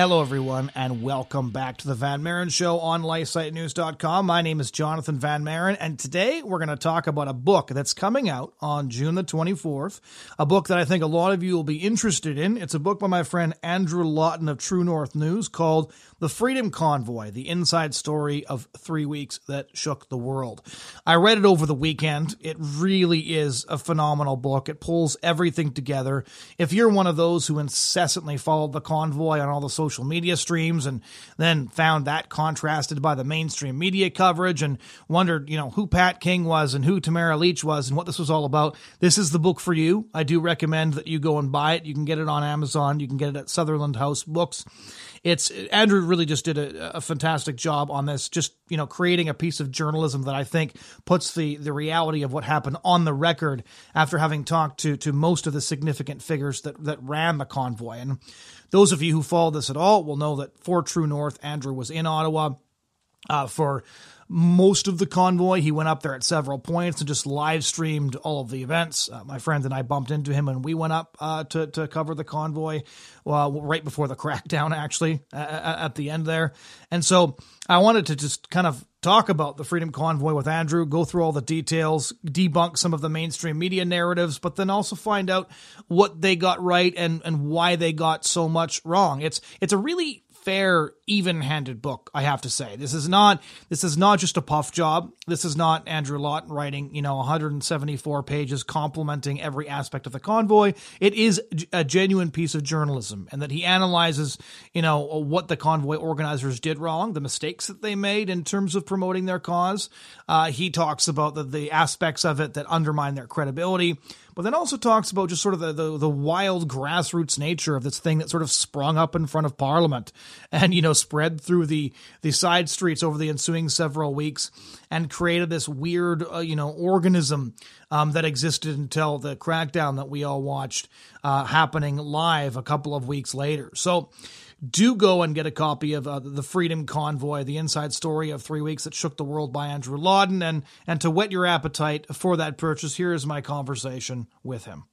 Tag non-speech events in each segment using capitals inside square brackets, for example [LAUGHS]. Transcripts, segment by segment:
Hello, everyone, and welcome back to the Van Maren Show on LifeSiteNews.com. My name is Jonathon Van Maren, and today we're going to talk about a book that's coming out on June the 24th, a book that I think a lot of you will be interested in. It's a book by my friend Andrew Lawton of True North News called The Freedom Convoy The Inside Story of Three Weeks That Shook the World. I read it over the weekend. It really is a phenomenal book. It pulls everything together. If you're one of those who incessantly followed the convoy on all the social media streams and then found that contrasted by the mainstream media coverage and wondered, you know, who Pat King was and who Tamara Lich was and what this was all about. This is the book for you. I do recommend that you go and buy it. You can get it on Amazon. You can get it at Sutherland House Books. It's Andrew really just did a, a fantastic job on this, just, you know, creating a piece of journalism that I think puts the, the reality of what happened on the record after having talked to, to most of the significant figures that, that ran the convoy. And those of you who follow this at all will know that for True North, Andrew was in Ottawa uh, for most of the convoy. He went up there at several points and just live streamed all of the events. Uh, my friend and I bumped into him and we went up uh, to, to cover the convoy well, right before the [LAUGHS] crackdown, actually, uh, at the end there. And so I wanted to just kind of talk about the Freedom Convoy with Andrew, go through all the details, debunk some of the mainstream media narratives, but then also find out what they got right and, and why they got so much wrong. It's it's a really fair, even-handed book, I have to say. This is not this is not just a puff job. This is not Andrew Lawton writing, you know, 174 pages complimenting every aspect of the convoy. It is a genuine piece of journalism and that he analyzes, you know, what the convoy organizers did wrong, the mistakes that they made in terms of promoting their cause. Uh, he talks about the, the aspects of it that undermine their credibility but then also talks about just sort of the, the, the wild grassroots nature of this thing that sort of sprung up in front of Parliament and you know spread through the the side streets over the ensuing several weeks and created this weird uh, you know organism um, that existed until the crackdown that we all watched uh, happening live a couple of weeks later. So do go and get a copy of uh, the Freedom Convoy, the inside story of three weeks that shook the world by Andrew Lawton. And, and to whet your appetite for that purchase, here is my conversation with him.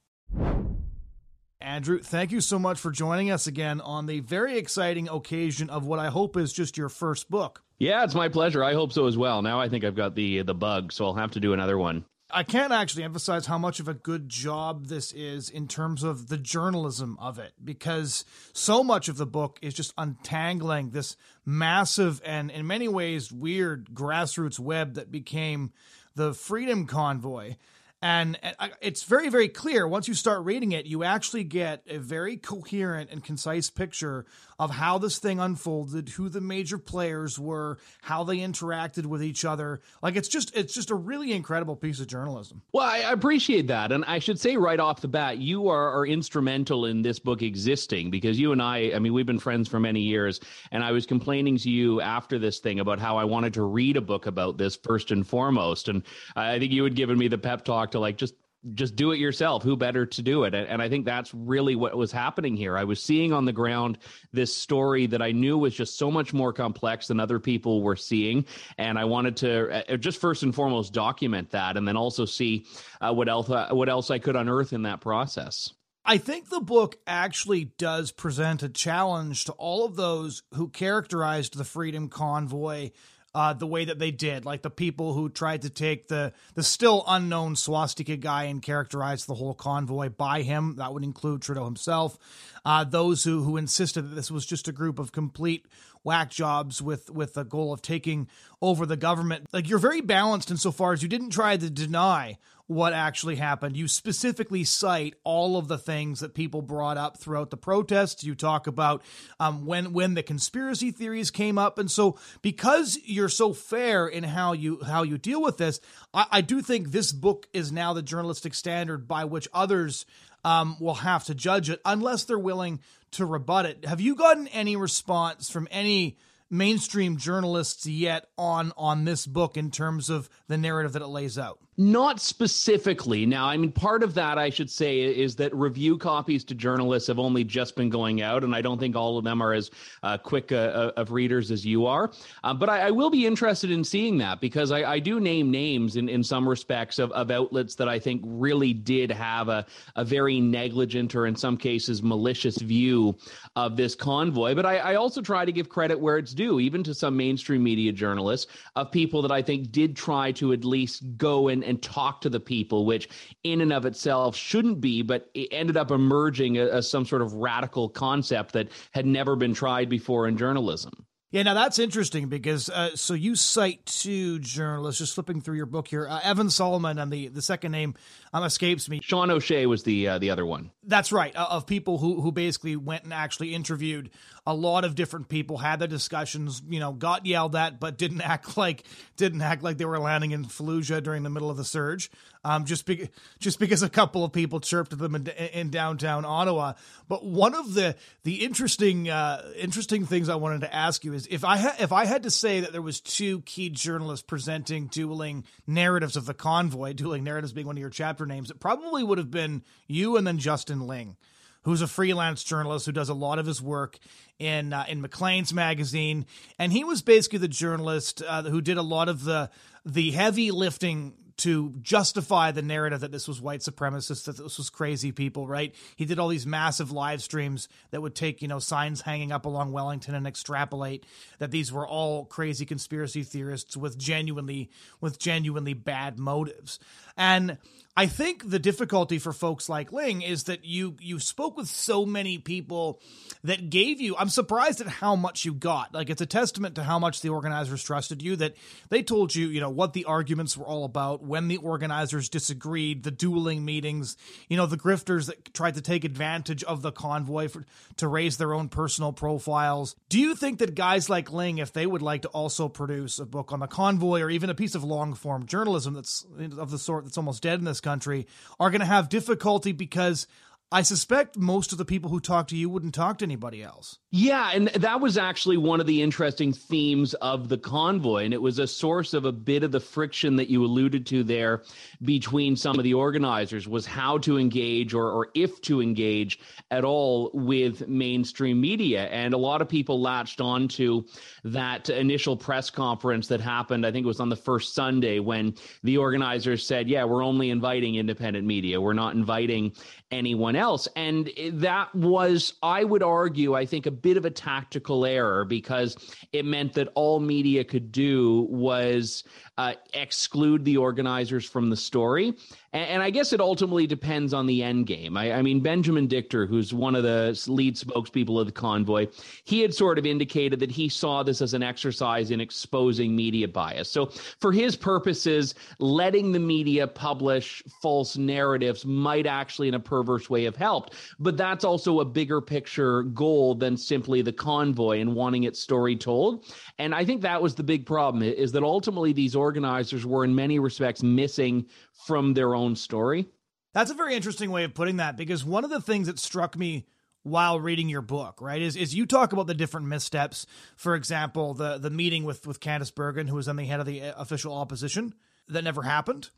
Andrew, thank you so much for joining us again on the very exciting occasion of what I hope is just your first book. Yeah, it's my pleasure. I hope so as well. Now I think I've got the the bug, so I'll have to do another one. I can't actually emphasize how much of a good job this is in terms of the journalism of it, because so much of the book is just untangling this massive and, in many ways, weird grassroots web that became the Freedom Convoy. And it's very, very clear once you start reading it, you actually get a very coherent and concise picture of how this thing unfolded, who the major players were, how they interacted with each other. Like it's just it's just a really incredible piece of journalism. Well, I appreciate that, and I should say right off the bat, you are, are instrumental in this book existing because you and I, I mean, we've been friends for many years, and I was complaining to you after this thing about how I wanted to read a book about this first and foremost, and I think you had given me the pep talk to like just just do it yourself. Who better to do it? And I think that's really what was happening here. I was seeing on the ground this story that I knew was just so much more complex than other people were seeing. And I wanted to uh, just first and foremost document that and then also see uh, what else uh, what else I could unearth in that process. I think the book actually does present a challenge to all of those who characterized the Freedom Convoy uh, the way that they did, like the people who tried to take the the still unknown swastika guy and characterize the whole convoy by him. That would include Trudeau himself. Uh, those who who insisted that this was just a group of complete whack jobs with with the goal of taking over the government. Like you're very balanced insofar as you didn't try to deny what actually happened. You specifically cite all of the things that people brought up throughout the protests. You talk about um, when when the conspiracy theories came up, and so because you're so fair in how you how you deal with this, I, I do think this book is now the journalistic standard by which others um, will have to judge it, unless they're willing to rebut it. Have you gotten any response from any? mainstream journalists yet on on this book in terms of the narrative that it lays out? Not specifically. Now, I mean, part of that I should say is that review copies to journalists have only just been going out, and I don't think all of them are as uh, quick uh, uh of readers as you are. Uh, but I, I, will be interested in seeing that because I, I, do name names in, in some respects of, of outlets that I think really did have a, a very negligent or in some cases malicious view of this convoy. But I, I also try to give credit where it's due, even to some mainstream media journalists, of people that I think did try to at least go and and talk to the people, which in and of itself shouldn't be, but it ended up emerging as some sort of radical concept that had never been tried before in journalism. Yeah, now that's interesting because uh, so you cite two journalists just flipping through your book here, uh, Evan Solomon and the the second name um, escapes me. Sean O'Shea was the uh, the other one. That's right, uh, of people who who basically went and actually interviewed a lot of different people, had their discussions, you know, got yelled at, but didn't [LAUGHS] act like didn't act like they were landing in Fallujah during the middle of the surge. Um, just be, just because a couple of people chirped at them in, in downtown Ottawa. But one of the the interesting uh, interesting things I wanted to ask you is if I ha- if I had to say that there was two key journalists presenting dueling narratives of the convoy, dueling narratives being one of your chapter names, it probably would have been you and then Justin Ling who's a freelance journalist who does a lot of his work in uh, in Maclean's magazine, and he was basically the journalist uh, who did a lot of the the heavy lifting to justify the narrative that this was white supremacists, that this was crazy people, right? He did all these massive live streams that would take, you know, signs hanging up along Wellington and extrapolate that these were all crazy conspiracy theorists with genuinely with genuinely bad motives. And I think the difficulty for folks like Ling is that you you spoke with so many people that gave you I'm surprised at how much you got. Like it's a testament to how much the organizers trusted you that they told you, you know, what the arguments were all about, when the organizers disagreed, the dueling meetings, you know, the grifters that tried to take advantage of the convoy for, to raise their own personal profiles. Do you think that guys like Ling if they would like to also produce a book on the convoy or even a piece of long form journalism that's of the sort that's almost dead in this country are going to have difficulty because I suspect most of the people who talked to you wouldn't talk to anybody else. Yeah, and that was actually one of the interesting themes of the convoy. And it was a source of a bit of the friction that you alluded to there between some of the organizers was how to engage or, or if to engage at all with mainstream media. And a lot of people latched on to that initial press conference that happened, I think it was on the first Sunday, when the organizers said, Yeah, we're only inviting independent media. We're not inviting anyone else. And that was, I would argue, I think, a bit of a tactical error because it meant that all media could do was uh, exclude the organizers from the story. And, and, I guess it ultimately depends on the end game. I, I, mean, Benjamin Dichter, who's one of the lead spokespeople of the convoy, he had sort of indicated that he saw this as an exercise in exposing media bias. So, for his purposes, letting the media publish false narratives might actually, in a perverse way, have helped. But that's also a bigger picture goal than simply the convoy and wanting its story told. And I think that was the big problem is that ultimately these organizers were in many respects missing from their own story. That's a very interesting way of putting that because one of the things that struck me while reading your book, right, is is you talk about the different missteps. For example, the the meeting with with Candice Bergen, who was then the head of the uh, official opposition, that never happened.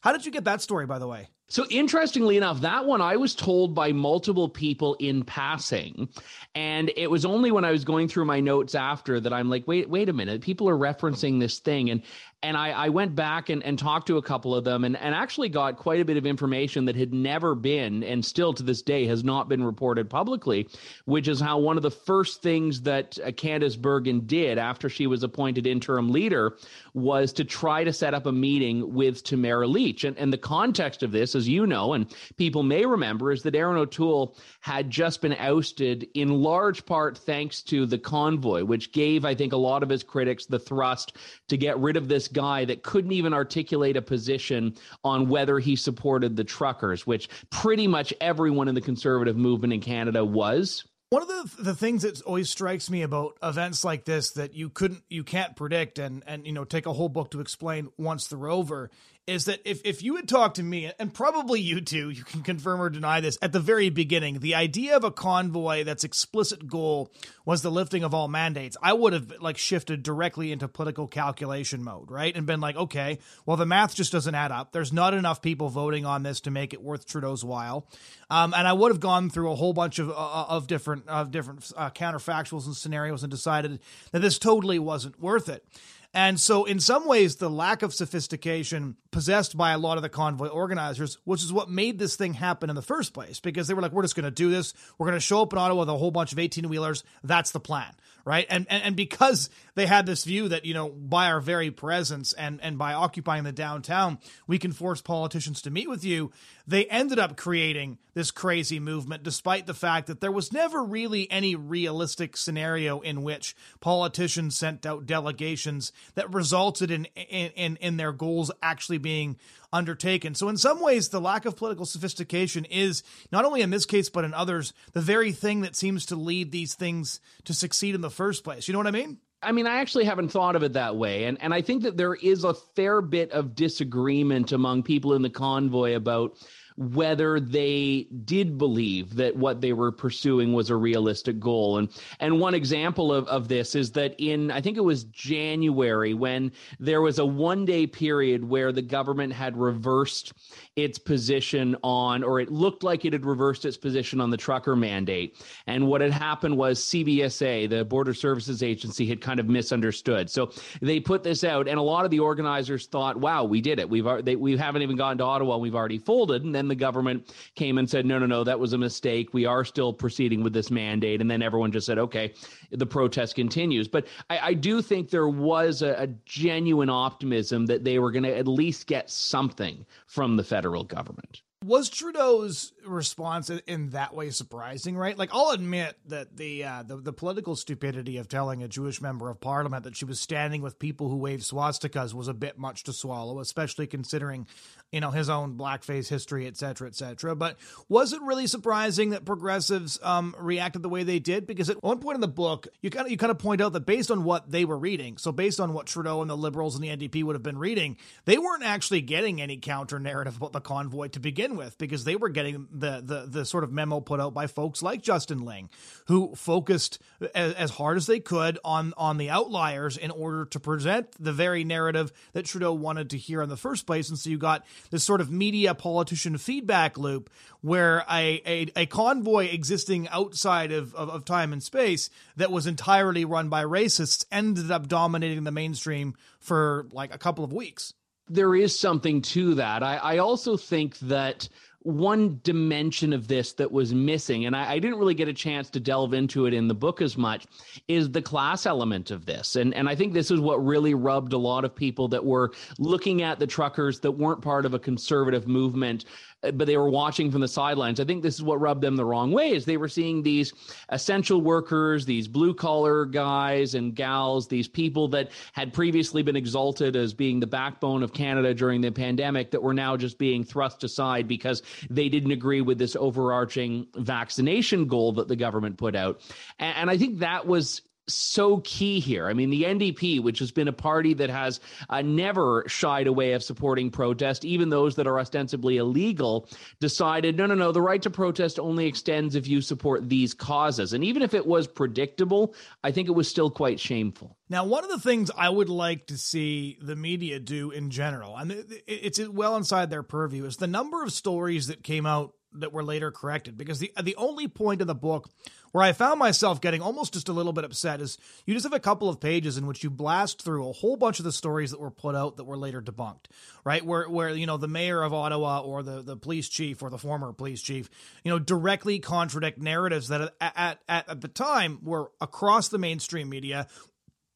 How did you get that story, by the way? So interestingly enough, that one I was told by multiple people in passing. And it was only when I was going through my notes after that I'm like, wait, wait a minute. People are referencing this thing. And and I, I went back and, and talked to a couple of them and, and actually got quite a bit of information that had never been and still to this day has not been reported publicly, which is how one of the first things that uh, Candice Bergen did after she was appointed interim leader was to try to set up a meeting with Tamara Lich. And, and the context of this as you know, and people may remember, is that Erin O'Toole had just been ousted in large part thanks to the convoy, which gave, I think, a lot of his critics the thrust to get rid of this guy that couldn't even articulate a position on whether he supported the truckers, which pretty much everyone in the conservative movement in Canada was. One of the the things that always strikes me about events like this that you couldn't you can't predict and and you know take a whole book to explain once they're over is that if, if you had talked to me, and probably you too, you can confirm or deny this, at the very beginning, the idea of a convoy that's explicit goal was the lifting of all mandates, I would have like shifted directly into political calculation mode, right? And been like, okay, well, the math just doesn't add up. There's not enough people voting on this to make it worth Trudeau's while. Um, and I would have gone through a whole bunch of, uh, of different, of different uh, counterfactuals and scenarios and decided that this totally wasn't worth it. And so, in some ways, the lack of sophistication possessed by a lot of the convoy organizers, which is what made this thing happen in the first place, because they were like, we're just going to do this. We're going to show up in Ottawa with a whole bunch of 18 wheelers. That's the plan, right? And, and, and because they had this view that, you know, by our very presence and, and by occupying the downtown, we can force politicians to meet with you, they ended up creating this crazy movement, despite the fact that there was never really any realistic scenario in which politicians sent out delegations that resulted in in in, in their goals actually being undertaken. So in some ways the lack of political sophistication is not only in this case but in others the very thing that seems to lead these things to succeed in the first place. You know what I mean? I mean, I actually haven't thought of it that way. And and I think that there is a fair bit of disagreement among people in the convoy about whether they did believe that what they were pursuing was a realistic goal. And and one example of, of this is that in I think it was January when there was a one day period where the government had reversed its position on, or it looked like it had reversed its position on the trucker mandate. And what had happened was CBSA, the Border Services Agency, had kind of misunderstood. So they put this out, and a lot of the organizers thought, "Wow, we did it. We've they, we haven't even gotten to Ottawa. We've already folded." And then the government came and said, no, no, no, that was a mistake. We are still proceeding with this mandate. And then everyone just said, okay, the protest continues. But I, I do think there was a, a genuine optimism that they were going to at least get something from the federal government was Trudeau's response in that way surprising? Right, like I'll admit that the uh, the, the political stupidity of telling a Jewish member of parliament that she was standing with people who waved swastikas was a bit much to swallow, especially considering you know his own blackface history, et cetera, et cetera. But was it really surprising that progressives um, reacted the way they did? Because at one point in the book, you kind of you kind of point out that based on what they were reading, so based on what Trudeau and the Liberals and the NDP would have been reading, they weren't actually getting any counter narrative about the convoy to begin with, because they were getting the the the sort of memo put out by folks like Justin Ling, who focused as, as hard as they could on on the outliers in order to present the very narrative that Trudeau wanted to hear in the first place. And so you got this sort of media politician feedback loop where a, a, a convoy existing outside of, of, of time and space that was entirely run by racists ended up dominating the mainstream for like a couple of weeks. There is something to that. I, I also think that one dimension of this that was missing, and I, I, didn't really get a chance to delve into it in the book as much, is the class element of this. And and I think this is what really rubbed a lot of people that were looking at the truckers that weren't part of a conservative movement Uh, but they were watching from the sidelines. I think this is what rubbed them the wrong way is they were seeing these essential workers, these blue collar guys and gals, these people that had previously been exalted as being the backbone of Canada during the pandemic that were now just being thrust aside because they didn't agree with this overarching vaccination goal that the government put out. And, I think that was so key here. I mean, the NDP, which has been a party that has uh, never shied away of supporting protest, even those that are ostensibly illegal, decided no, no, no, the right to protest only extends if you support these causes. And even if it was predictable, I think it was still quite shameful. Now, one of the things I would like to see the media do in general, and it's well inside their purview, is the number of stories that came out that were later corrected. Because the the only point in the book where I found myself getting almost just a little bit upset is you just have a couple of pages in which you blast through a whole bunch of the stories that were put out that were later debunked, right? Where where you know the mayor of Ottawa or the the police chief or the former police chief, you know, directly contradict narratives that at at, at the time were across the mainstream media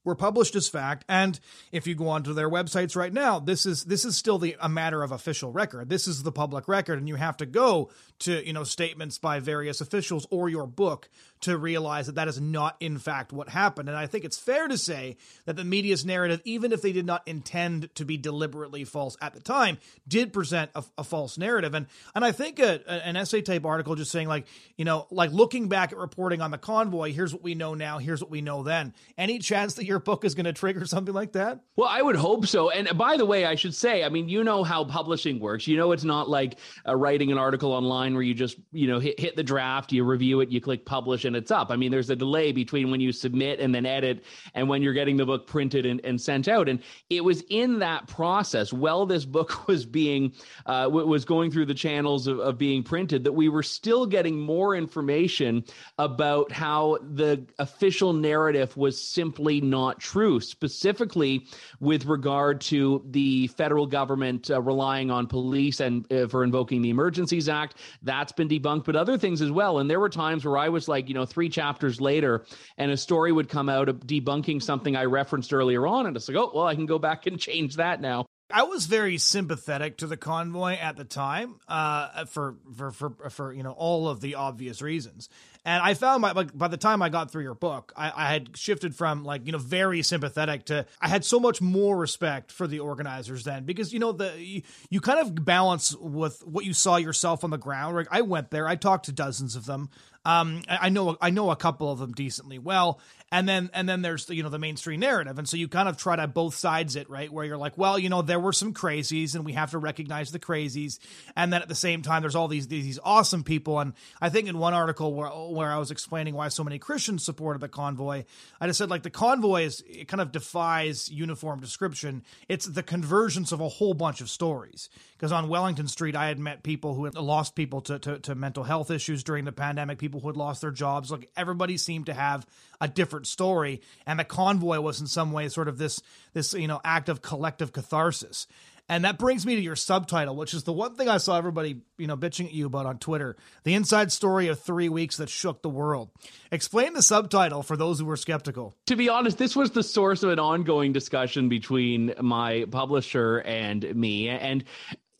were published as fact. And if you go onto their websites right now this is this is still the a matter of official record. This is the public record and you have to go to you know statements by various officials or your book to realize that that is not in fact what happened and i think it's fair to say that the media's narrative even if they did not intend to be deliberately false at the time did present a, a false narrative and and i think a, a, an essay type article just saying like you know like looking back at reporting on the convoy here's what we know now here's what we know then any chance that your book is going to trigger something like that? Well, I would hope so. And by the way, I should say, I mean, you know how publishing works. You know, it's not like uh, writing an article online where you just, you know, hit, hit the draft, you review it, you click publish, and it's up. I mean, there's a delay between when you submit and then edit and when you're getting the book printed and, and sent out. And it was in that process, while this book [LAUGHS] was being, uh, was going through the channels of, of being printed, that we were still getting more information about how the official narrative was simply not true, specifically with regard to the federal government uh, relying on police and uh, for invoking the Emergencies Act. That's been debunked, but other things as well. And there were times where I was like, you know, three chapters later, and a story would come out of debunking something I referenced earlier on, and it's like, oh, well, I can go back and [LAUGHS] change that now. I was very sympathetic to the convoy at the time, uh, for, for for for you know all of the obvious reasons. And I found my like by the time I got through your book, I, I had shifted from like you know very sympathetic to I had so much more respect for the organizers then because you know the you, you kind of balance with what you saw yourself on the ground. Like I went there, I talked to dozens of them. Um, I know I know a couple of them decently well, and then and then there's the, you know the mainstream narrative, and so you kind of try to both sides it right, where you're like, well, you know, there were some crazies, and we have to recognize the crazies, and then at the same time, there's all these these awesome people, and I think in one article where where I was explaining why so many Christians supported the convoy, I just said like the convoy is it kind of defies uniform description. It's the convergence of a whole bunch of stories because on Wellington Street, I had met people who had lost people to, to, to, mental health issues during the pandemic, people who had lost their jobs. Like everybody seemed to have a different story, and the convoy was in some way sort of this this you know act of collective catharsis. And that brings me to your subtitle, which is the one thing I saw everybody, you know, bitching at you about on Twitter. The inside story of three weeks that shook the world. Explain the subtitle for those who were skeptical. To be honest, this was the source of an ongoing discussion between my publisher and me. And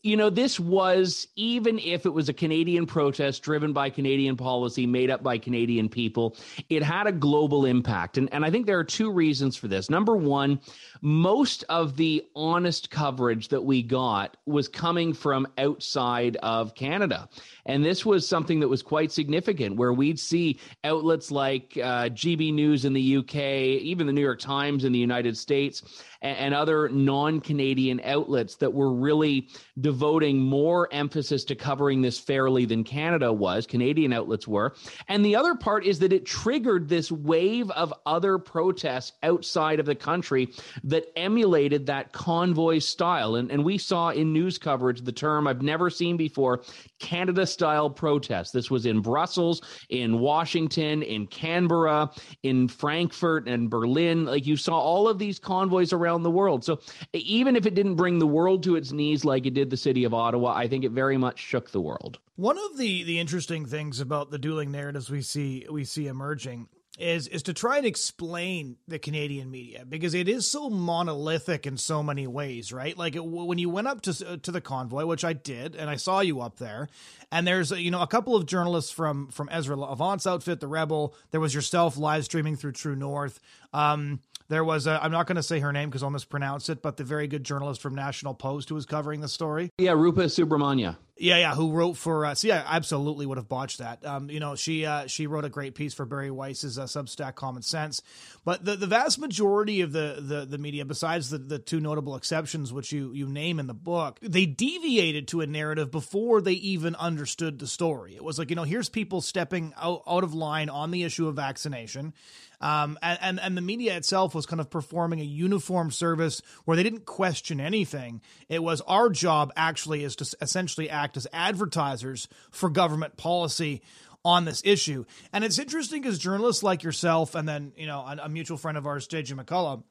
you know, this was, even if it was a Canadian protest driven by Canadian policy, made up by Canadian people, it had a global impact. And, and I think there are two reasons for this. Number one, most of the honest coverage that we got was coming from outside of Canada. And this was something that was quite significant, where we'd see outlets like uh, GB News in the UK, even the New York Times in the United States, and, and other non Canadian outlets that were really devoting more emphasis to covering this fairly than Canada was, Canadian outlets were. And the other part is that it triggered this wave of other protests outside of the country that emulated that convoy style. And, and we saw in news coverage the term I've never seen before Canada style protests. This was in Brussels, in Washington, in Canberra, in Frankfurt and Berlin. Like you saw all of these convoys around the world. So even if it didn't bring the world to its knees like it did the city of Ottawa, I think it very much shook the world. One of the the interesting things about the dueling narratives we see we see emerging is is to try and explain the Canadian media because it is so monolithic in so many ways, right? Like it, when you went up to uh, to the convoy, which I did, and I saw you up there, and there's uh, you know a couple of journalists from from Ezra Levant's outfit, the Rebel. There was yourself live streaming through True North. Um, there was uh, i am not going to say her name because I'll mispronounce it, but the very good journalist from National Post who was covering the story. Yeah, Rupa Subramanya. Yeah, yeah, who wrote for uh, see, I absolutely would have botched that. Um, you know, she uh, she wrote a great piece for Bari Weiss's uh, Substack Common Sense, but the, the vast majority of the, the the media, besides the the two notable exceptions which you you name in the book, they deviated to a narrative before they even understood the story. It was like you know, here's people stepping out out of line on the issue of vaccination. Um, and, and, and the media itself was kind of performing a uniform service where they didn't question anything. It was our job actually is to essentially act as advertisers for government policy on this issue. And it's interesting because journalists like yourself and then, you know, a, a mutual friend of ours, JJ McCullough,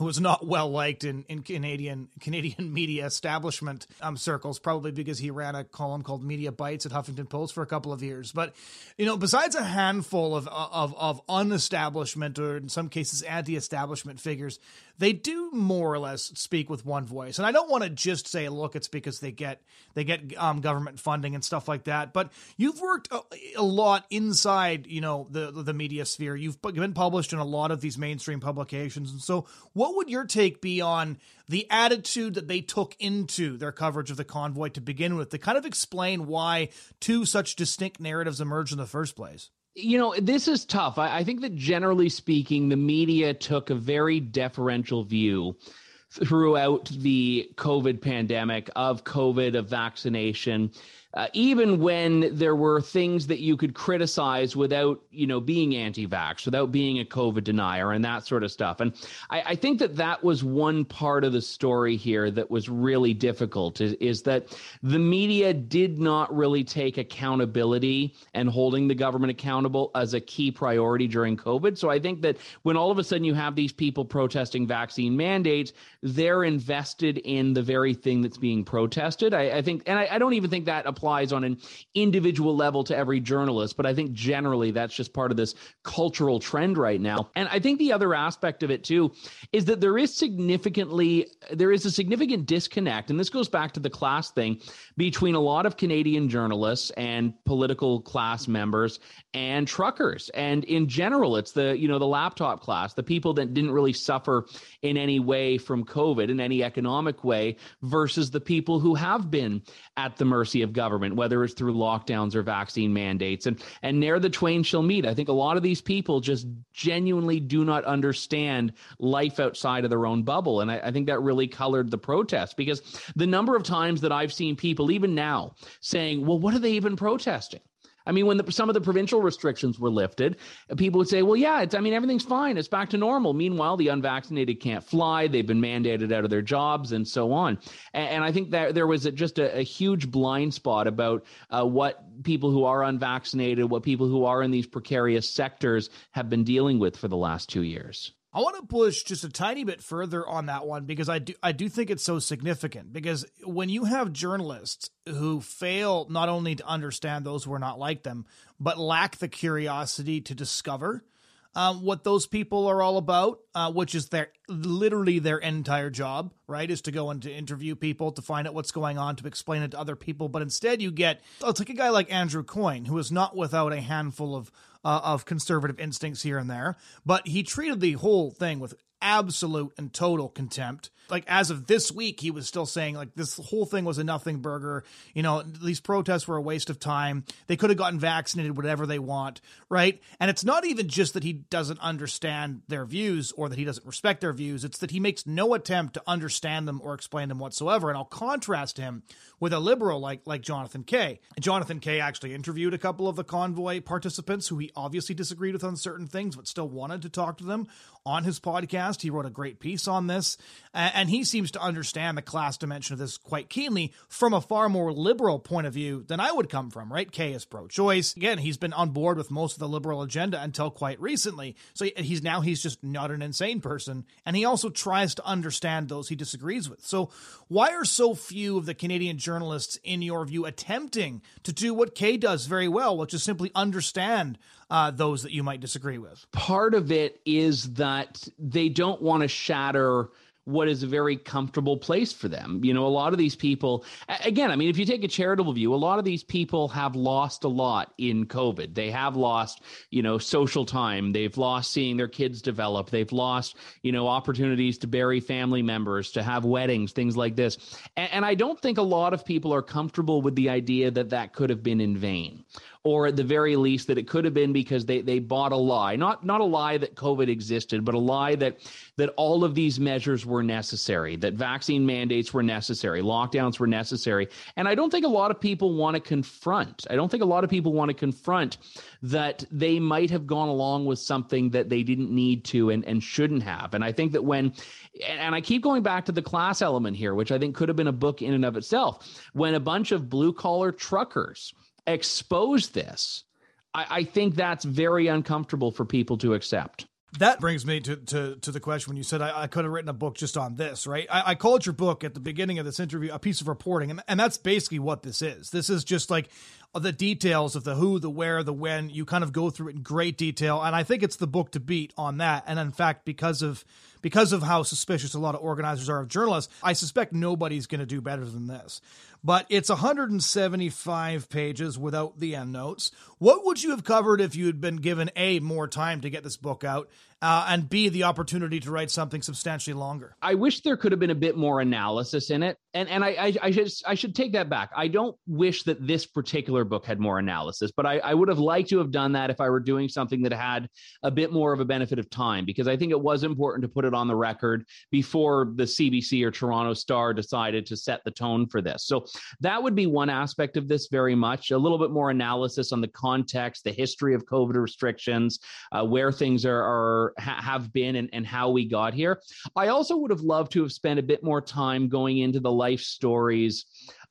who was not well liked in, in Canadian Canadian [LAUGHS] media establishment um, circles, probably because he ran a column called Media Bites at Huffington Post for a couple of years. But you know, besides a handful of of of unestablishment or in some cases anti-establishment figures, they do more or less speak with one voice. And I don't want to just say, look, it's because they get they get um, government funding and stuff like that. But you've worked a, a, lot inside, you know, the the media sphere. You've been published in a lot of these mainstream publications, and so what would your take be on the attitude that they took into their coverage of the convoy to begin with, to kind of explain why two such distinct narratives emerged in the first place? You know, this is tough. I, I think that generally speaking, the media took a very deferential view throughout the COVID pandemic of COVID, of vaccination uh, even when there were things that you could criticize without, you know, being anti-vax, without being a COVID denier and that sort of stuff. And I, I think that that was one part of the story here that was really difficult is, is that the media did not really take accountability and holding the government accountable as a key priority during COVID. So I think that when all of a sudden you have these people protesting vaccine mandates, they're invested in the very thing that's being protested. I, I think, and I, I don't even think that applies on an individual level to every journalist, but I think generally that's just part of this cultural trend right now. And I think the other aspect of it too is that there is significantly there is a significant disconnect, and this goes back to the class thing between a lot of Canadian journalists and political class members and truckers. And in general, it's the you know the laptop class, the people that didn't really suffer in any way from COVID in any economic way versus the people who have been at the mercy of government government, whether it's through lockdowns or vaccine mandates. And and ne'er the twain shall meet. I think a lot of these people just genuinely do not understand life outside of their own bubble. And I, I think that really colored the protest because the number of times that I've seen people, even now, saying, well, what are they even protesting? I mean, when the, some of the provincial restrictions were lifted, people would say, well, yeah, it's, I mean, everything's fine. It's back to normal. Meanwhile, the unvaccinated can't fly. They've been mandated out of their jobs and so on. And, and I think that there was a, just a, a, huge blind spot about uh, what people who are unvaccinated, what people who are in these precarious sectors have been dealing with for the last two years. I want to push just a tiny bit further on that one because I do I do think it's so significant because when you have journalists who fail not only to understand those who are not like them but lack the curiosity to discover um, what those people are all about, uh, which is their literally their entire job, right? Is to go and to interview people to find out what's going on, to explain it to other people. But instead, you get it's like a guy like Andrew Coyne, who is not without a handful of uh, of conservative instincts here and there, but he treated the whole thing with absolute and total contempt. Like as of this week, he was still saying like this whole thing was a nothing burger. You know, these protests were a waste of time. They could have gotten vaccinated, whatever they want, right? And it's not even just that he doesn't understand their views or that he doesn't respect their views. It's that he makes no attempt to understand them or explain them whatsoever. And I'll contrast him with a liberal like like Jonathan Kay. Jonathan Kay actually interviewed a couple of the convoy participants who he obviously disagreed with on certain things, but still wanted to talk to them on his podcast. He wrote a great piece on this, and he seems to understand the class dimension of this quite keenly from a far more liberal point of view than I would come from, right? Kay is pro choice. Again, he's been on board with most of the liberal agenda until quite recently. So he's now he's just not an insane person. And he also tries to understand those he disagrees with. So why are so few of the Canadian journalists, in your view, attempting to do what Kay does very well, which is simply understand uh, those that you might disagree with? Part of it is that they don't want to shatter what is a very comfortable place for them. You know, a lot of these people, again, I mean, if you take a charitable view, a lot of these people have lost a lot in COVID. They have lost, you know, social time. They've lost seeing their kids develop. They've lost, you know, opportunities to bury family members, to have weddings, things like this. And, and I don't think a lot of people are comfortable with the idea that that could have been in vain or at the very least that it could have been because they they bought a lie. Not not a lie that covid existed but a lie that that all of these measures were necessary that vaccine mandates were necessary lockdowns were necessary. And i don't think a lot of people want to confront i don't think a lot of people want to confront that they might have gone along with something that they didn't need to and, and shouldn't have. And i think that when and i keep going back to the class element here which i think could have been a book in and of itself when a bunch of blue collar truckers expose this, I, I think that's very uncomfortable for people to accept. That brings me to, to, to the question when you said I, I could have written a book just on this, right? I, I, called your book at the beginning of this interview a piece of reporting, and, and that's basically what this is. This is just like the details of the who, the where, the when. You kind of go through it in great detail, and I think it's the book to beat on that. And in fact, because of because of how suspicious a lot of organizers are of journalists, I suspect nobody's going to do better than this. But it's 175 pages without the endnotes. What would you have covered if you had been given A, more time to get this book out, uh, and B, the opportunity to write something substantially longer? I wish there could have been a bit more analysis in it. And, and I, I, I, should, I should take that back. I don't wish that this particular particular book had more analysis, but I, I would have liked to have done that if I were doing something that had a bit more of a benefit of time, because I think it was important to put it on the record before the CBC or Toronto Star decided to set the tone for this. So that would be one aspect of this very much a little bit more analysis on the context, the history of COVID restrictions, uh, where things are, are ha- have been, and, and how we got here. I also would have loved to have spent a bit more time going into the life stories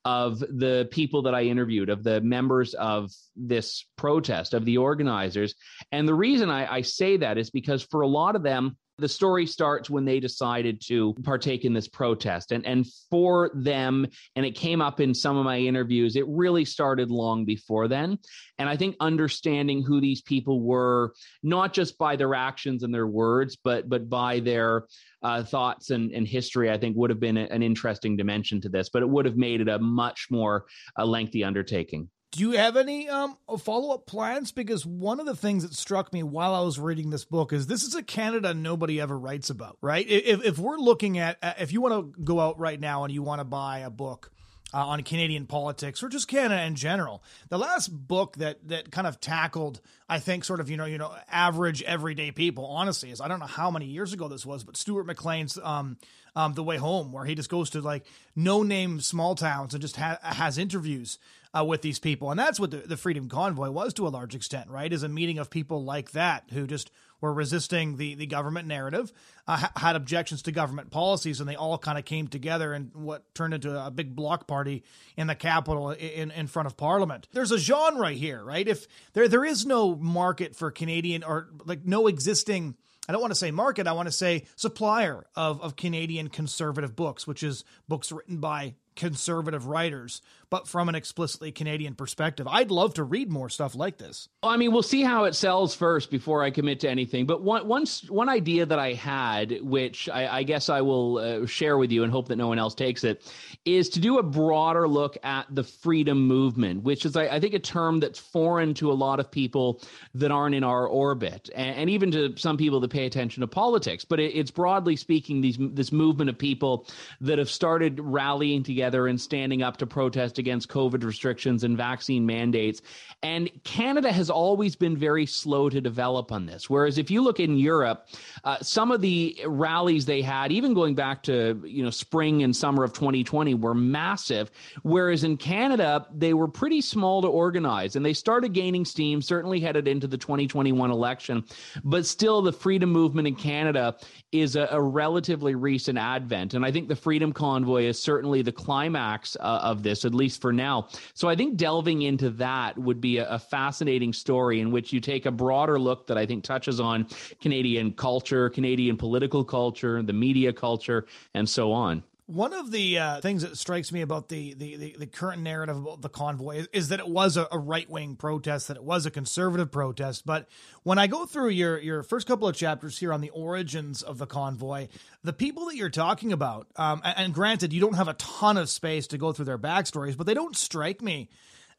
of the people that I interviewed, of the members of this protest, of the organizers. And the reason I, I say that is because for a lot of them, the story starts when they decided to partake in this protest. And and for them and it came up in some of my interviews it really started long before then. And i think understanding who these people were not just by their actions and their words but but by their uh, thoughts and, and history i think would have been an interesting dimension to this but it would have made it a much more uh, lengthy undertaking do you have any um, follow up plans? Because one of the things that struck me while I was reading this book is this is a Canada nobody ever writes about, right? If, if we're looking at, uh, if you want to go out right now and you want to buy a book uh, on Canadian politics or just Canada in general. The last book that that kind of tackled, I think, sort of you know you know average everyday people. Honestly, is I don't know how many years ago this was, but Stuart McLean's um, um, The Way Home, where he just goes to like no name small towns and just ha- has interviews uh, with these people. And that's what the, the Freedom Convoy was to a large extent, right? Is a meeting of people like that who just were resisting the, the government narrative, uh, ha- had objections to government policies, and they all kind of came together in what turned into a big block party in the capital in, in front of Parliament. There's a genre here, right? If there there is no market for Canadian or like no existing I don't want to say market, I want to say supplier of, of Canadian conservative books, which is books written by conservative writers, but from an explicitly Canadian perspective. I'd love to read more stuff like this. I mean, we'll see how it sells first before I commit to anything. But one one, one idea that I had, which I, I guess I will uh, share with you and hope that no one else takes it, is to do a broader look at the freedom movement, which is, I, I think, a term that's foreign to a lot of people that aren't in our orbit, and, and even to some people that pay attention to politics. But it, it's broadly speaking these this movement of people that have started rallying together and standing up to protest against COVID restrictions and vaccine mandates. And Canada has always been very slow to develop on this. Whereas if you look in Europe, uh, some of the rallies they had, even going back to you know spring and summer of 2020, were massive. Whereas in Canada, they were pretty small to organize, and they started gaining steam. Certainly headed into the 2021 election, but still, the freedom movement in Canada is a, a relatively recent advent, and I think the Freedom Convoy is certainly the climax uh, of this, at least for now. So I think delving into that would be a, a fascinating story in which you take a broader look that I think touches on Canadian culture, Canadian political culture, the media culture, and so on. One of the uh, things that strikes me about the, the, the, the, current narrative about the convoy is, is that it was a, a right wing protest, that it was a conservative protest. But when I go through your, your first couple of chapters here on the origins of the convoy, the people that you're talking about, um, and, and granted, you don't have a ton of space to go through their backstories, but they don't strike me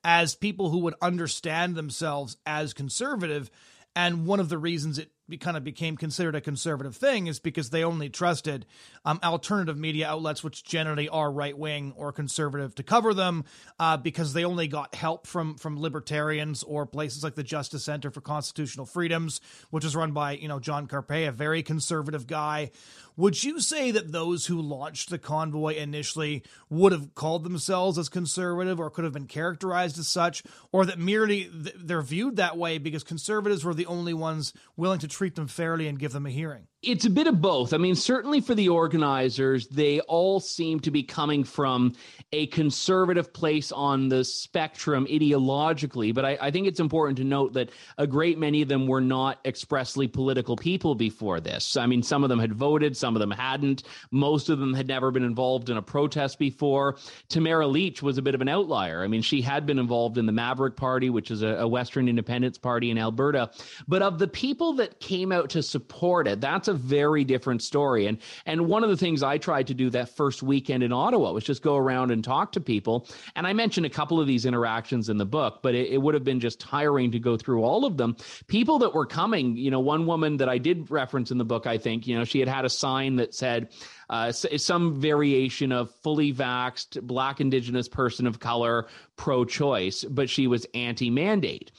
as people who would understand themselves as conservative. And one of the reasons it kind of became considered a conservative thing is because they only trusted um, alternative media outlets, which generally are right wing or conservative, to cover them uh, because they only got help from from libertarians or places like the Justice Center for Constitutional Freedoms, which is run by you know John Carpay, a very conservative guy. Would you say that those who launched the convoy initially would have called themselves as conservative or could have been characterized as such, or that merely they're viewed that way because conservatives were the only ones willing to treat them fairly and give them a hearing? It's a bit of both. I mean, certainly for the organizers, they all seem to be coming from a conservative place on the spectrum ideologically. But I, I, think it's important to note that a great many of them were not expressly political people before this. I mean, some of them had voted, some of them hadn't. Most of them had never been involved in a protest before. Tamara Lich was a bit of an outlier. I mean, she had been involved in the Maverick Party, which is a, a Western independence party in Alberta. But of the people that came out to support it, that's a very different story. And and one of the things I tried to do that first weekend in Ottawa was just go around and talk to people. And I mentioned a couple of these interactions in the book, but it, it would have been just tiring to go through all of them. People that were coming, you know, one woman that I did reference in the book, I think, you know, she had had a sign that said uh, some variation of fully vaxed black indigenous person of color pro choice, but she was anti mandate.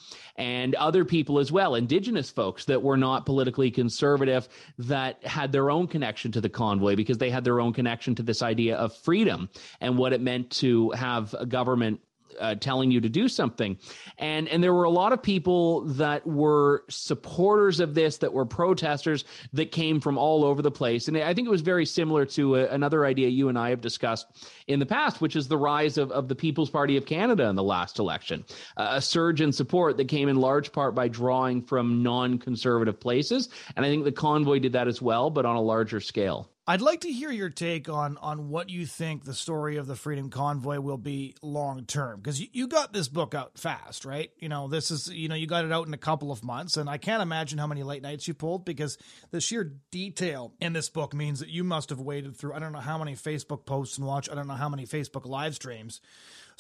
And other people as well, indigenous folks that were not politically conservative, that had their own connection to the convoy because they had their own connection to this idea of freedom and what it meant to have a government uh, telling you to do something. And and there were a lot of people that were supporters of this that were protesters that came from all over the place. And i think it was very similar to a, another idea you and i have discussed in the past which is the rise of, of the people's party of canada in the last election. Uh, a surge in support that came in large part by drawing from non-conservative places. And i think the convoy did that as well but on a larger scale I'd like to hear your take on on what you think the story of the Freedom Convoy will be long term because you, you got this book out fast, right? You know, this is you know you got it out in a couple of months, and I can't imagine how many late nights you pulled because the sheer detail in this book means that you must have waded through I don't know how many Facebook posts and watch I don't know how many Facebook live streams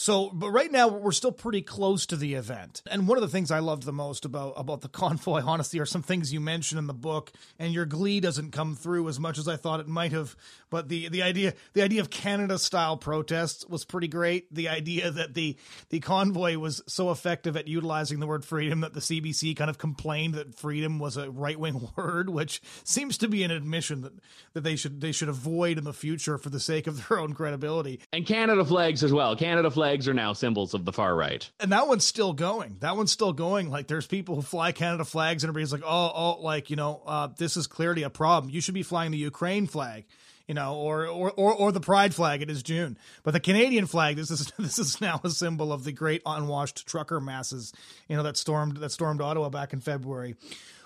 so, but right now we're still pretty close to the event. And one of the things I loved the most about about the [LAUGHS] convoy, honestly, are some things you mention in the book, and your glee doesn't come through as much as I thought it might have. But the the idea the idea of Canada style protests was pretty great. The idea that the the convoy was so effective at utilizing the word freedom that the CBC kind of complained that freedom was a right wing [LAUGHS] word, which seems to be an admission that that they should they should avoid in the future for the sake of their own credibility. And Canada flags as well. Canada flags flags are now symbols of the far right. And that one's still going. That one's still going. Like there's people who fly Canada flags and everybody's like, oh, oh, like, you know, uh, this is clearly a problem. You should be flying the Ukraine flag you know, or, or or or the pride flag. It is June, but the Canadian flag. This is [LAUGHS] this is now a symbol of the great unwashed trucker masses, you know, that stormed that stormed Ottawa back in February.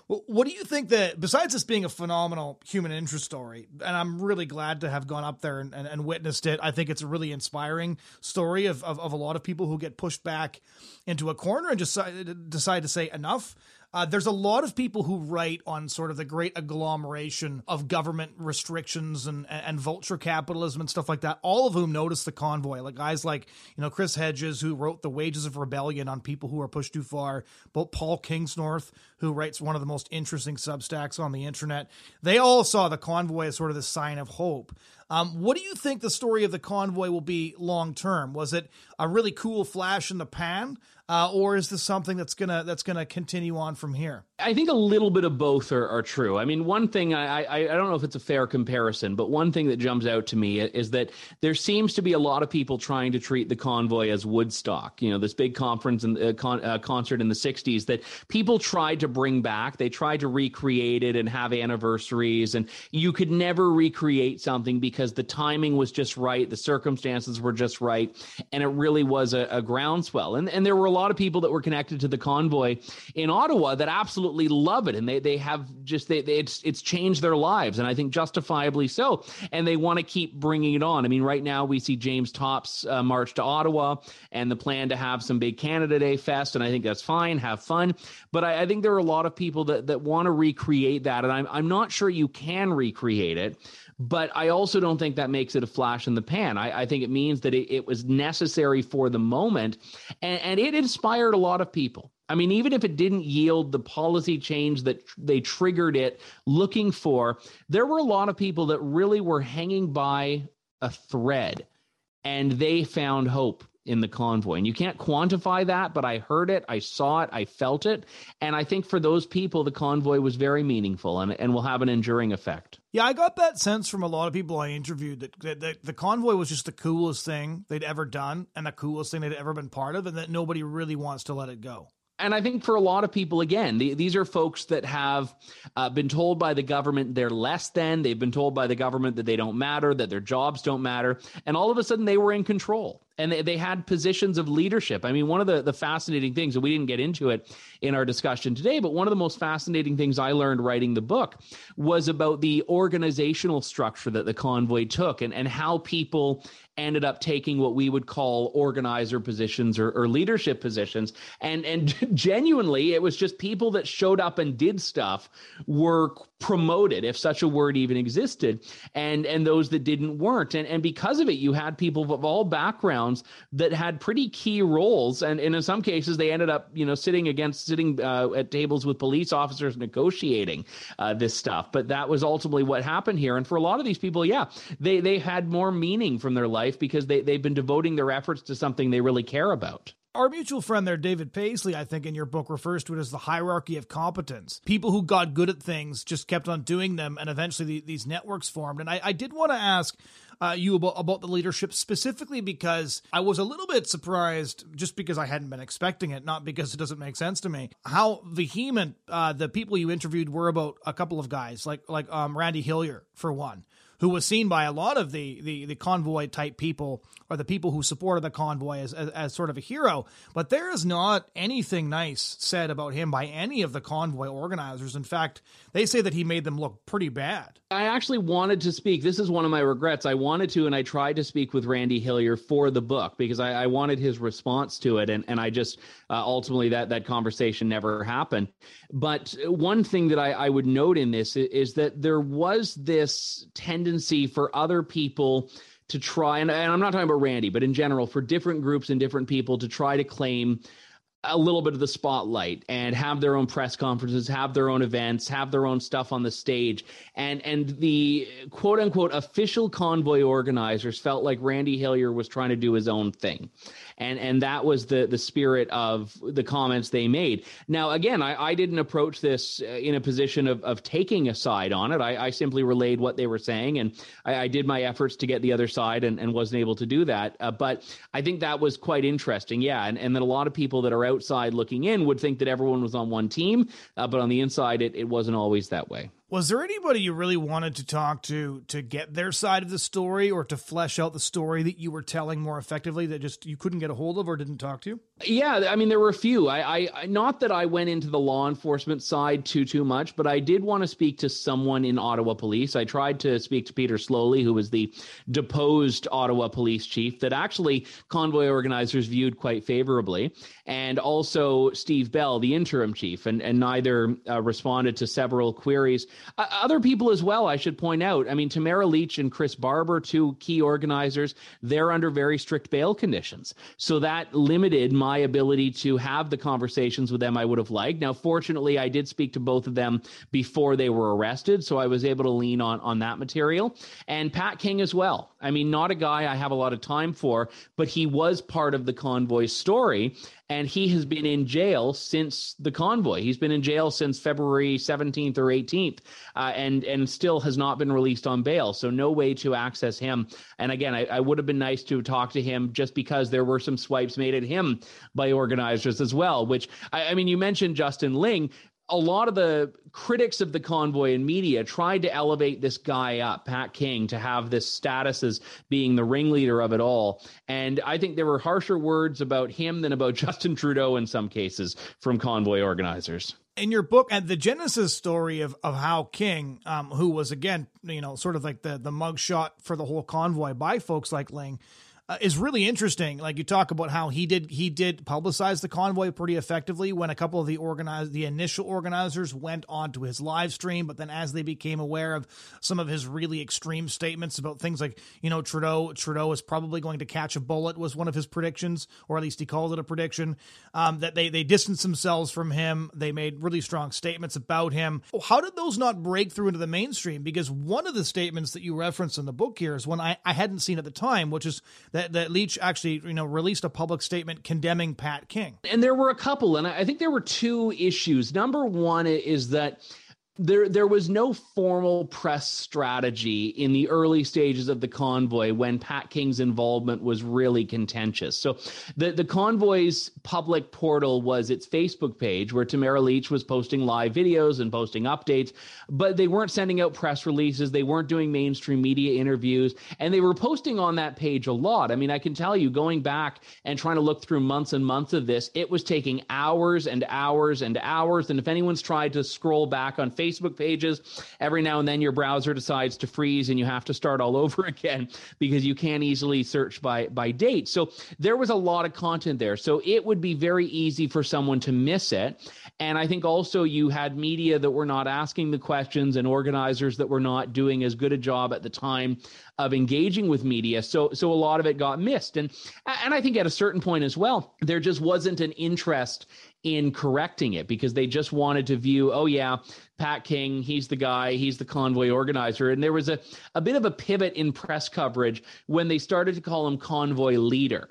What do you think that, besides this being a phenomenal human interest story, and I'm really glad to have gone up there and, and, and witnessed it, I think it's a really inspiring story of, of, of, a lot of people who get pushed back into a corner and just decide to say enough. Uh, there's a lot of people who write on sort of the great agglomeration of government restrictions and, and vulture capitalism and stuff like that, all of whom notice the convoy. Like guys like, you know, Chris Hedges, who wrote The Wages of Rebellion on people who are pushed too far, but Paul Kingsnorth, who writes one of the most interesting substacks on the internet. They all saw the convoy as sort of the sign of hope. Um, what do you think the story of the convoy will be long term? Was it a really cool flash in the pan, uh, or is this something that's gonna that's gonna continue on from here? I think a little bit of both are, are true. I mean, one thing I, I, I don't know if it's a fair comparison, but one thing that jumps out to me is that there seems to be a lot of people trying to treat the convoy as Woodstock. You know, this big conference and uh, con, uh, concert in the '60s that people tried to bring back. They tried to recreate it and have anniversaries, and you could never recreate something because the timing was just right, the circumstances were just right, and it really was a, a groundswell. And and there were a lot of people that were connected to the convoy in Ottawa that absolutely love it, and they they have just they, they it's it's changed their lives, and I think justifiably so, and they want to keep bringing it on. I mean, right now we see James Topp's uh, march to Ottawa, and the plan to have some big Canada Day fest, and I think that's fine, have fun, but I, I think there are a lot of people that that want to recreate that, and I'm I'm not sure you can recreate it but I also don't think that makes it a flash in the pan. I, I think it means that it, it, was necessary for the moment, and, and it inspired a lot of people. I mean, even if it didn't yield the policy change that they triggered it looking for, there were a lot of people that really were hanging by a thread and they found hope in the convoy. And you can't quantify that, but I heard it, I saw it, I felt it. And I think for those people, the convoy was very meaningful and, and will have an enduring effect. Yeah, I got that sense from a lot of people I interviewed that, that, that, the convoy was just the coolest thing they'd ever done and the coolest thing they'd ever been part of, and that nobody really wants to let it go. And I think for a lot of people, again, the, these are folks that have uh, been told by the government they're less than. They've been told by the government that they don't matter, that their jobs don't matter. And all of a sudden, they were in control and they, they had positions of leadership. I mean, one of the, the fascinating things, and we didn't get into it in our discussion today, but one of the most fascinating things I learned writing the book was about the organizational structure that the convoy took and, and how people ended up taking what we would call organizer positions or, or, leadership positions and and [LAUGHS] genuinely it was just people that showed up and did stuff were promoted if such a word even existed and and those that didn't weren't and and because of it you had people of all backgrounds that had pretty key roles and, and in some cases they ended up you know sitting against sitting uh, at tables with police officers negotiating uh, this stuff but that was ultimately what happened here and for a lot of these people yeah they they had more meaning from their life because they, they've been devoting their efforts to something they really care about. Our mutual friend there, David Paisley, I think in your book refers to it as the hierarchy of competence. People who got good at things just kept on doing them, and eventually the, these networks formed. And I, I did want to ask uh, you about, about the leadership specifically because I was a little bit surprised, just because I hadn't been expecting it, not because it doesn't make sense to me, how vehement uh, the people you interviewed were about a couple of guys, like like um, Randy Hillier for one who was seen by a lot of the, the, the convoy type people or the people who supported the convoy as, as, as, sort of a hero. But there is not anything nice said about him by any of the convoy organizers. In fact, they say that he made them look pretty bad. I actually wanted to speak. This is one of my regrets. I wanted to, and I tried to speak with Randy Hillier for the book because I, I wanted his response to it. And, and I just uh, ultimately that, that conversation never happened. But one thing that I, I would note in this is, is that there was this tendency for other people to try, and, and I'm not talking about Randy, but in general, for different groups and different people to try to claim a little bit of the spotlight and have their own press conferences, have their own events, have their own stuff on the stage. And and the quote unquote official convoy organizers felt like Randy Hillier was trying to do his own thing and and that was the the spirit of the comments they made. Now, again, I, I didn't approach this uh, in a position of of taking a side on it. I, I simply relayed what they were saying, and I, I, did my efforts to get the other side, and, and wasn't able to do that. Uh, but I think that was quite interesting, yeah, and and that a lot of people that are outside looking in would think that everyone was on one team, uh, but on the inside, it, it wasn't always that way. Was there anybody you really wanted to talk to to get their side of the story or to flesh out the story that you were telling more effectively that just you couldn't get a hold of or didn't talk to? Yeah, I mean there were a few. I, I not that I went into the law enforcement side too too much, but I did want to speak to someone in Ottawa Police. I tried to speak to Peter Sloly, who was the deposed Ottawa Police chief that actually convoy organizers viewed quite favorably, and also Steve Bell, the interim chief, and and neither uh, responded to several queries uh, other people as well, I should point out. I mean, Tamara Lich and Chris Barber, two key organizers, they're under very strict bail conditions. So that limited my ability to have the conversations with them I would have liked. Now, fortunately, I did speak to both of them before they were arrested. So I was able to lean on, on that material. And Pat King as well. I mean, not a guy I have a lot of time for, but he was part of the convoy story and he has been in jail since the convoy. He's been in jail since February 17th or 18th, uh, and and still has not been released on bail. So no way to access him. And again, I, I would have been nice to talk to him just because there were some swipes made at him by organizers as well. Which I, I mean, you mentioned Justin Ling a lot of the critics of the convoy and media tried to elevate this guy up, Pat King, to have this status as being the ringleader of it all. And I think there were harsher words about him than about [LAUGHS] Justin Trudeau in some cases from convoy organizers. In your book, and the genesis story of, of how King, um, who was again, you know, sort of like the the mugshot for the whole convoy by folks like Ling, uh, is really interesting. Like you talk about how he did he did publicize the convoy pretty effectively when a couple of the organized the initial organizers went onto his live stream, but then as they became aware of some of his really extreme statements about things like you know Trudeau Trudeau is probably going to catch a bullet was one of his predictions, or at least he called it a prediction. Um, that they they distanced themselves from him. They made really strong statements about him. How did those not break through into the mainstream? Because one of the statements that you reference in the book here is one I, I hadn't seen at the time, which is that that Lich actually you know released a public statement condemning Pat King. And there were a couple, and I think there were two issues. Number one is that there there was no formal press strategy in the early stages of the convoy when Pat King's involvement was really contentious. So the the convoy's public portal was its Facebook page where Tamara Lich was posting live videos and posting updates, but they weren't sending out press releases, they weren't doing mainstream media interviews, and they were posting on that page a lot. I mean, I can tell you going back and trying to look through months and months of this, it was taking hours and hours and hours and if anyone's tried to scroll back on Facebook Facebook pages. Every now and then your browser decides to freeze and you have to start all [LAUGHS] over again because you can't easily search by by date. So there was a lot of content there. So it would be very easy for someone to miss it. And I think also you had media that were not asking the questions and organizers that were not doing as good a job at the time of engaging with media. So so a lot of it got missed. And and I think at a certain point as well, there just wasn't an interest in correcting it because they just wanted to view, oh yeah, Pat King, he's the guy, he's the convoy organizer. And there was a, a bit of a pivot in press coverage when they started to call him convoy leader.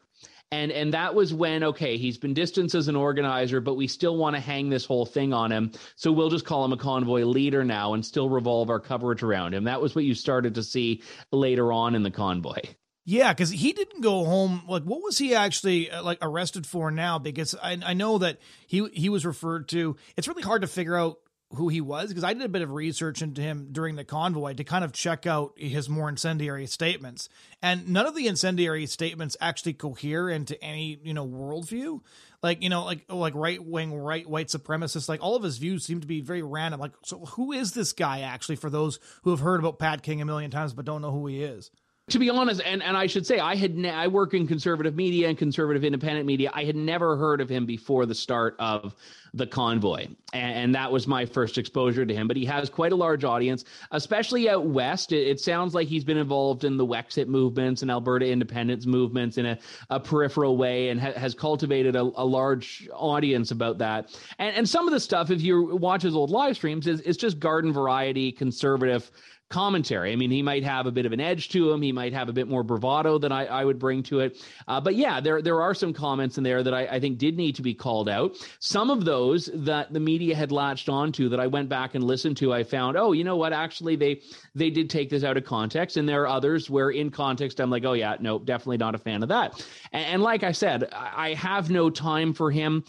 And and that was when okay, he's been distanced as an organizer, but we still want to hang this whole thing on him. So we'll just call him a convoy leader now and still revolve our coverage around him. That was what you started to see later on in the convoy. Yeah, because he didn't go home. Like, what was he actually uh, like arrested for now? Because I, I know that he he was referred to. It's really hard to figure out who he was because I did a bit of research into him during the convoy to kind of check out his more incendiary statements, and none of the incendiary statements actually cohere into any you know worldview. Like you know, like like right wing, right white supremacists. Like all of his views seem to be very random. Like, so who is this guy actually? For those who have heard about Pat King a million times but don't know who he is to be honest, and, and I should say, I had ne- I work in conservative media and conservative independent media. I had never heard of him before the start of the convoy, and, and that was my first exposure to him. But he has quite a large audience, especially out west. It, it sounds like he's been involved in the Wexit movements and Alberta independence movements in a, a peripheral way, and ha- has cultivated a, a, large audience about that. And, and some of the stuff, if you watch his old live streams, is, is just garden variety conservative commentary. I mean, he might have a bit of an edge to him. He might have a bit more bravado than I, I would bring to it. Uh, but yeah, there there are some comments in there that I, I, think did need to be called out. Some of those that the media had latched onto that I went back and listened to, I found, oh, you know what? Actually, they they did take this out of context, and there are others where in context I'm like, oh yeah, no, definitely not a fan of that. and, and like I said, I have no time for him.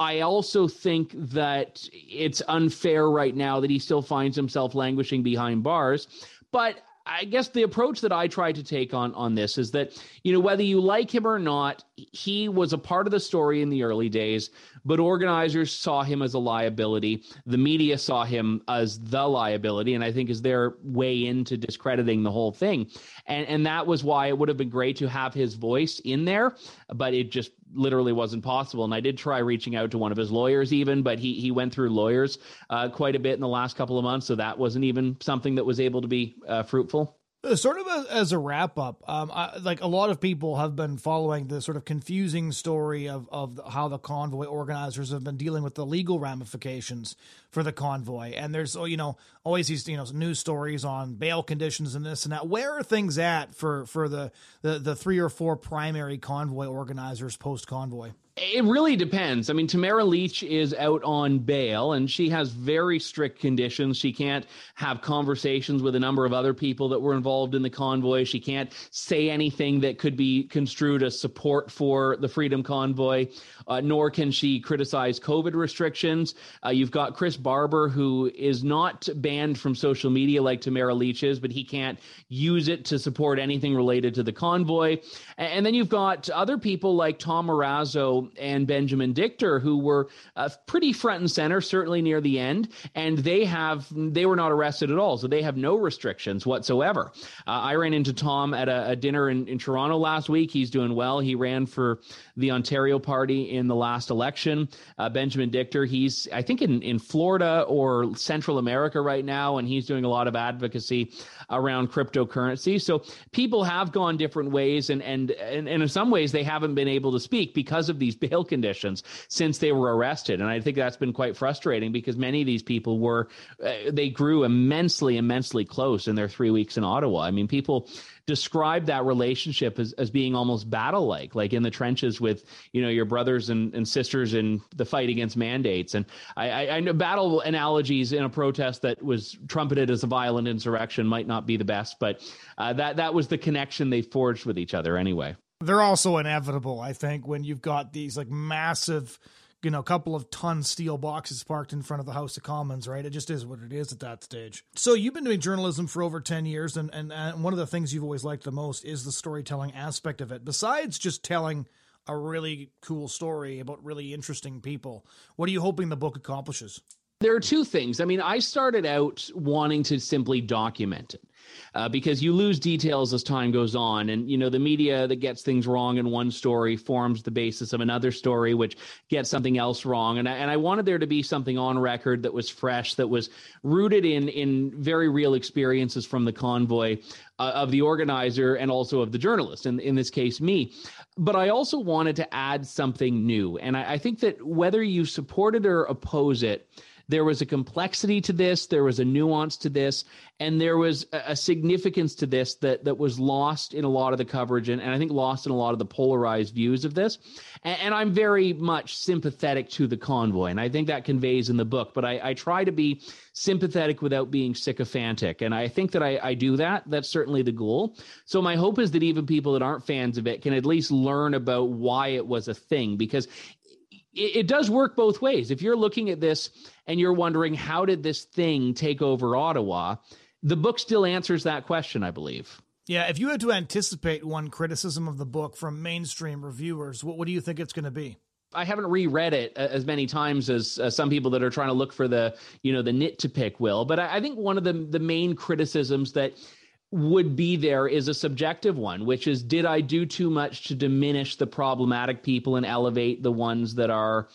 I also think that it's unfair right now that he still finds himself languishing behind bars. But I guess the approach that I try to take on on this is that you know whether you like him or not, he was a part of the story in the early days, but organizers saw him as a liability. The media saw him as the liability, and I think is their way into discrediting the whole thing. And and that was why it would have been great to have his voice in there, but it just literally wasn't possible. And I did try reaching out to one of his lawyers, even, but he he went through lawyers uh, quite a bit in the last couple of months, so that wasn't even something that was able to be uh, fruitful. Uh, sort of as a wrap up, um, I, like a lot of people have been following the sort of confusing story of of how the convoy organizers have been dealing with the legal ramifications for the convoy, and there's you know always these you know news stories on bail conditions and this and that. Where are things at for for the the, the three or four primary convoy organizers post convoy? It really depends. I mean, Tamara Lich is out on bail and she has very strict conditions. She can't have conversations with a number of other people that were involved in the convoy. She can't say anything that could be construed as support for the Freedom Convoy, uh, nor can she criticize COVID restrictions. Uh, you've got Chris Barber, who is not banned from social media like Tamara Lich is, but he can't use it to support anything related to the convoy. And then you've got other people like Tom And Benjamin Dichter, who were uh, pretty front and center, certainly near the end, and they have they were not arrested at all, so they have no restrictions whatsoever. Uh, I ran into Tom at a, a dinner in, in Toronto last week. He's doing well. He ran for the Ontario Party in the last election. Uh, Benjamin Dichter, he's I think in in Florida or Central America right now, and he's doing a lot of advocacy around cryptocurrency. So people have gone different ways, and and and, and in some ways they haven't been able to speak because of these these bail conditions since they were arrested. And I think that's been quite frustrating because many of these people were, uh, they grew immensely, immensely close in their three weeks in Ottawa. I mean, people describe that relationship as, as being almost battle like, like in the trenches with, you know, your brothers and, and sisters in the fight against mandates. And I, I, I know battle analogies in a protest that was trumpeted as a violent insurrection might not be the best, but uh, that, that was the connection they forged with each other anyway. They're also inevitable, I think, when you've got these like massive you know, couple of ton steel boxes parked in front of the House of Commons, right? It just is what it is at that stage. So you've been doing journalism for over 10 years, and, and, and one of the things you've always liked the most is the storytelling aspect of it. Besides just telling a really cool story about really interesting people, what are you hoping the book accomplishes? There are two things. I mean, I started out wanting to simply document it uh, because you lose details as time goes on. And, you know, the media that gets things wrong in one story forms the basis of another story, which gets something else wrong. And I, and I wanted there to be something on record that was fresh, that was rooted in, in very real experiences from the convoy uh, of the organizer and also of the journalist, in, in this case, me. But I also wanted to add something new. And I, I think that whether you support it or oppose it, there was a complexity to this, there was a nuance to this, and there was a, significance to this that that was lost in a lot of the coverage, and, and I think lost in a lot of the polarized views of this. And, and, I'm very much sympathetic to the convoy, and I think that conveys in the book. But I, I try to be sympathetic without being sycophantic, and I think that I, I do that. That's certainly the goal. So my hope is that even people that aren't fans of it can at least learn about why it was a thing, because it does work both ways. If you're looking at this and you're wondering how did this thing take over Ottawa, the book still answers that question, I believe. Yeah, if you had to anticipate one criticism of the book from mainstream reviewers, what, what do you think it's going to be? I haven't reread it as many times as uh, some people that are trying to look for the, you know, the nit to pick will. But I, I think one of the the main criticisms that would be there is a subjective one, which is did I do too much to diminish the problematic people and elevate the ones that are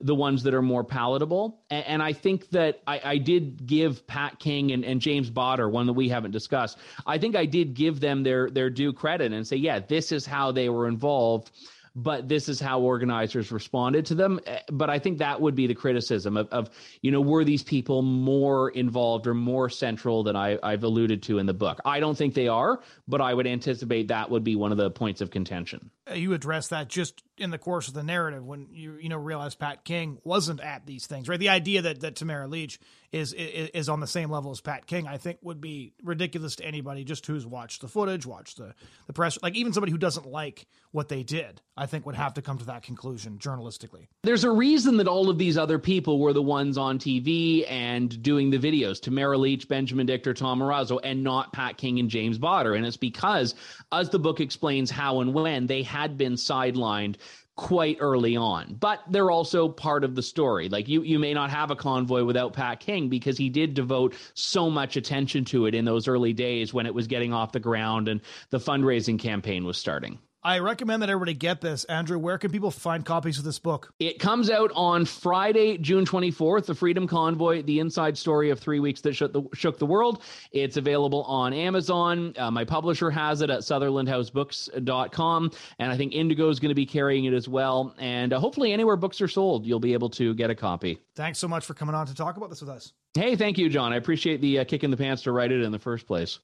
the ones that are more palatable? And, and I think that I, I, did give Pat King and, and James Bauder, one that we haven't discussed, I think I did give them their their due credit and say, yeah, this is how they were involved but this is how organizers responded to them. Eh, but I think that would be the criticism of, of you know, were these people more involved or more central than I, I've alluded to in the book? I don't think they are, but I would anticipate that would be one of the points of contention. Uh, you address that just in the course of the narrative when you you know realize Pat King wasn't at these things, right? The idea that that Tamara Lich is, is is on the same level as Pat King, I think, would be ridiculous to anybody just who's watched the footage, watched the the press, like even somebody who doesn't like what they did. I think would have to come to that conclusion journalistically. There's a reason that all of these other people were the ones on TV and doing the videos: Tamara Lich, Benjamin Dichter, Tom Marazzo, and not Pat King and James Bauder, and it's because, as the book explains how and when they had been sidelined quite early on. But they're also part of the story. Like you you may not have a convoy without Pat King because he did devote so much attention to it in those early days when it was getting off the ground and the fundraising campaign was starting. I recommend that everybody get this. Andrew, where can people find copies of this book? It comes out on Friday, June 24th, The Freedom Convoy, the inside story of three weeks that shook the, shook the world. It's available on Amazon. Uh, my publisher has it at sutherlandhousebooks.com. And I think Indigo is going to be carrying it as well. And uh, hopefully, anywhere books are sold, you'll be able to get a copy. Thanks so much for coming on to talk about this with us. Hey, thank you, John. I appreciate the uh, kick in the pants to write it in the first place.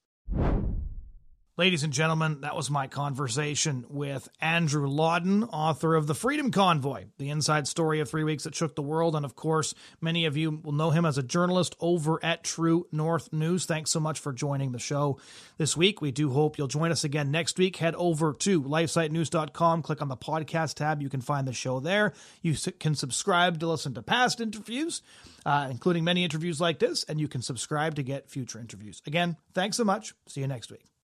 Ladies and gentlemen, that was my conversation with Andrew Lawton, author of The Freedom Convoy, the inside story of three weeks that shook the world. And of course, many of you will know him as a journalist over at True North News. Thanks so much for joining the show this week. We do hope you'll join us again next week. Head over to lifesitenews.com, click on the podcast tab. You can find the show there. You can subscribe to listen to past interviews, uh, including many interviews like this, and you can subscribe to get future interviews. Again, thanks so much. See you next week.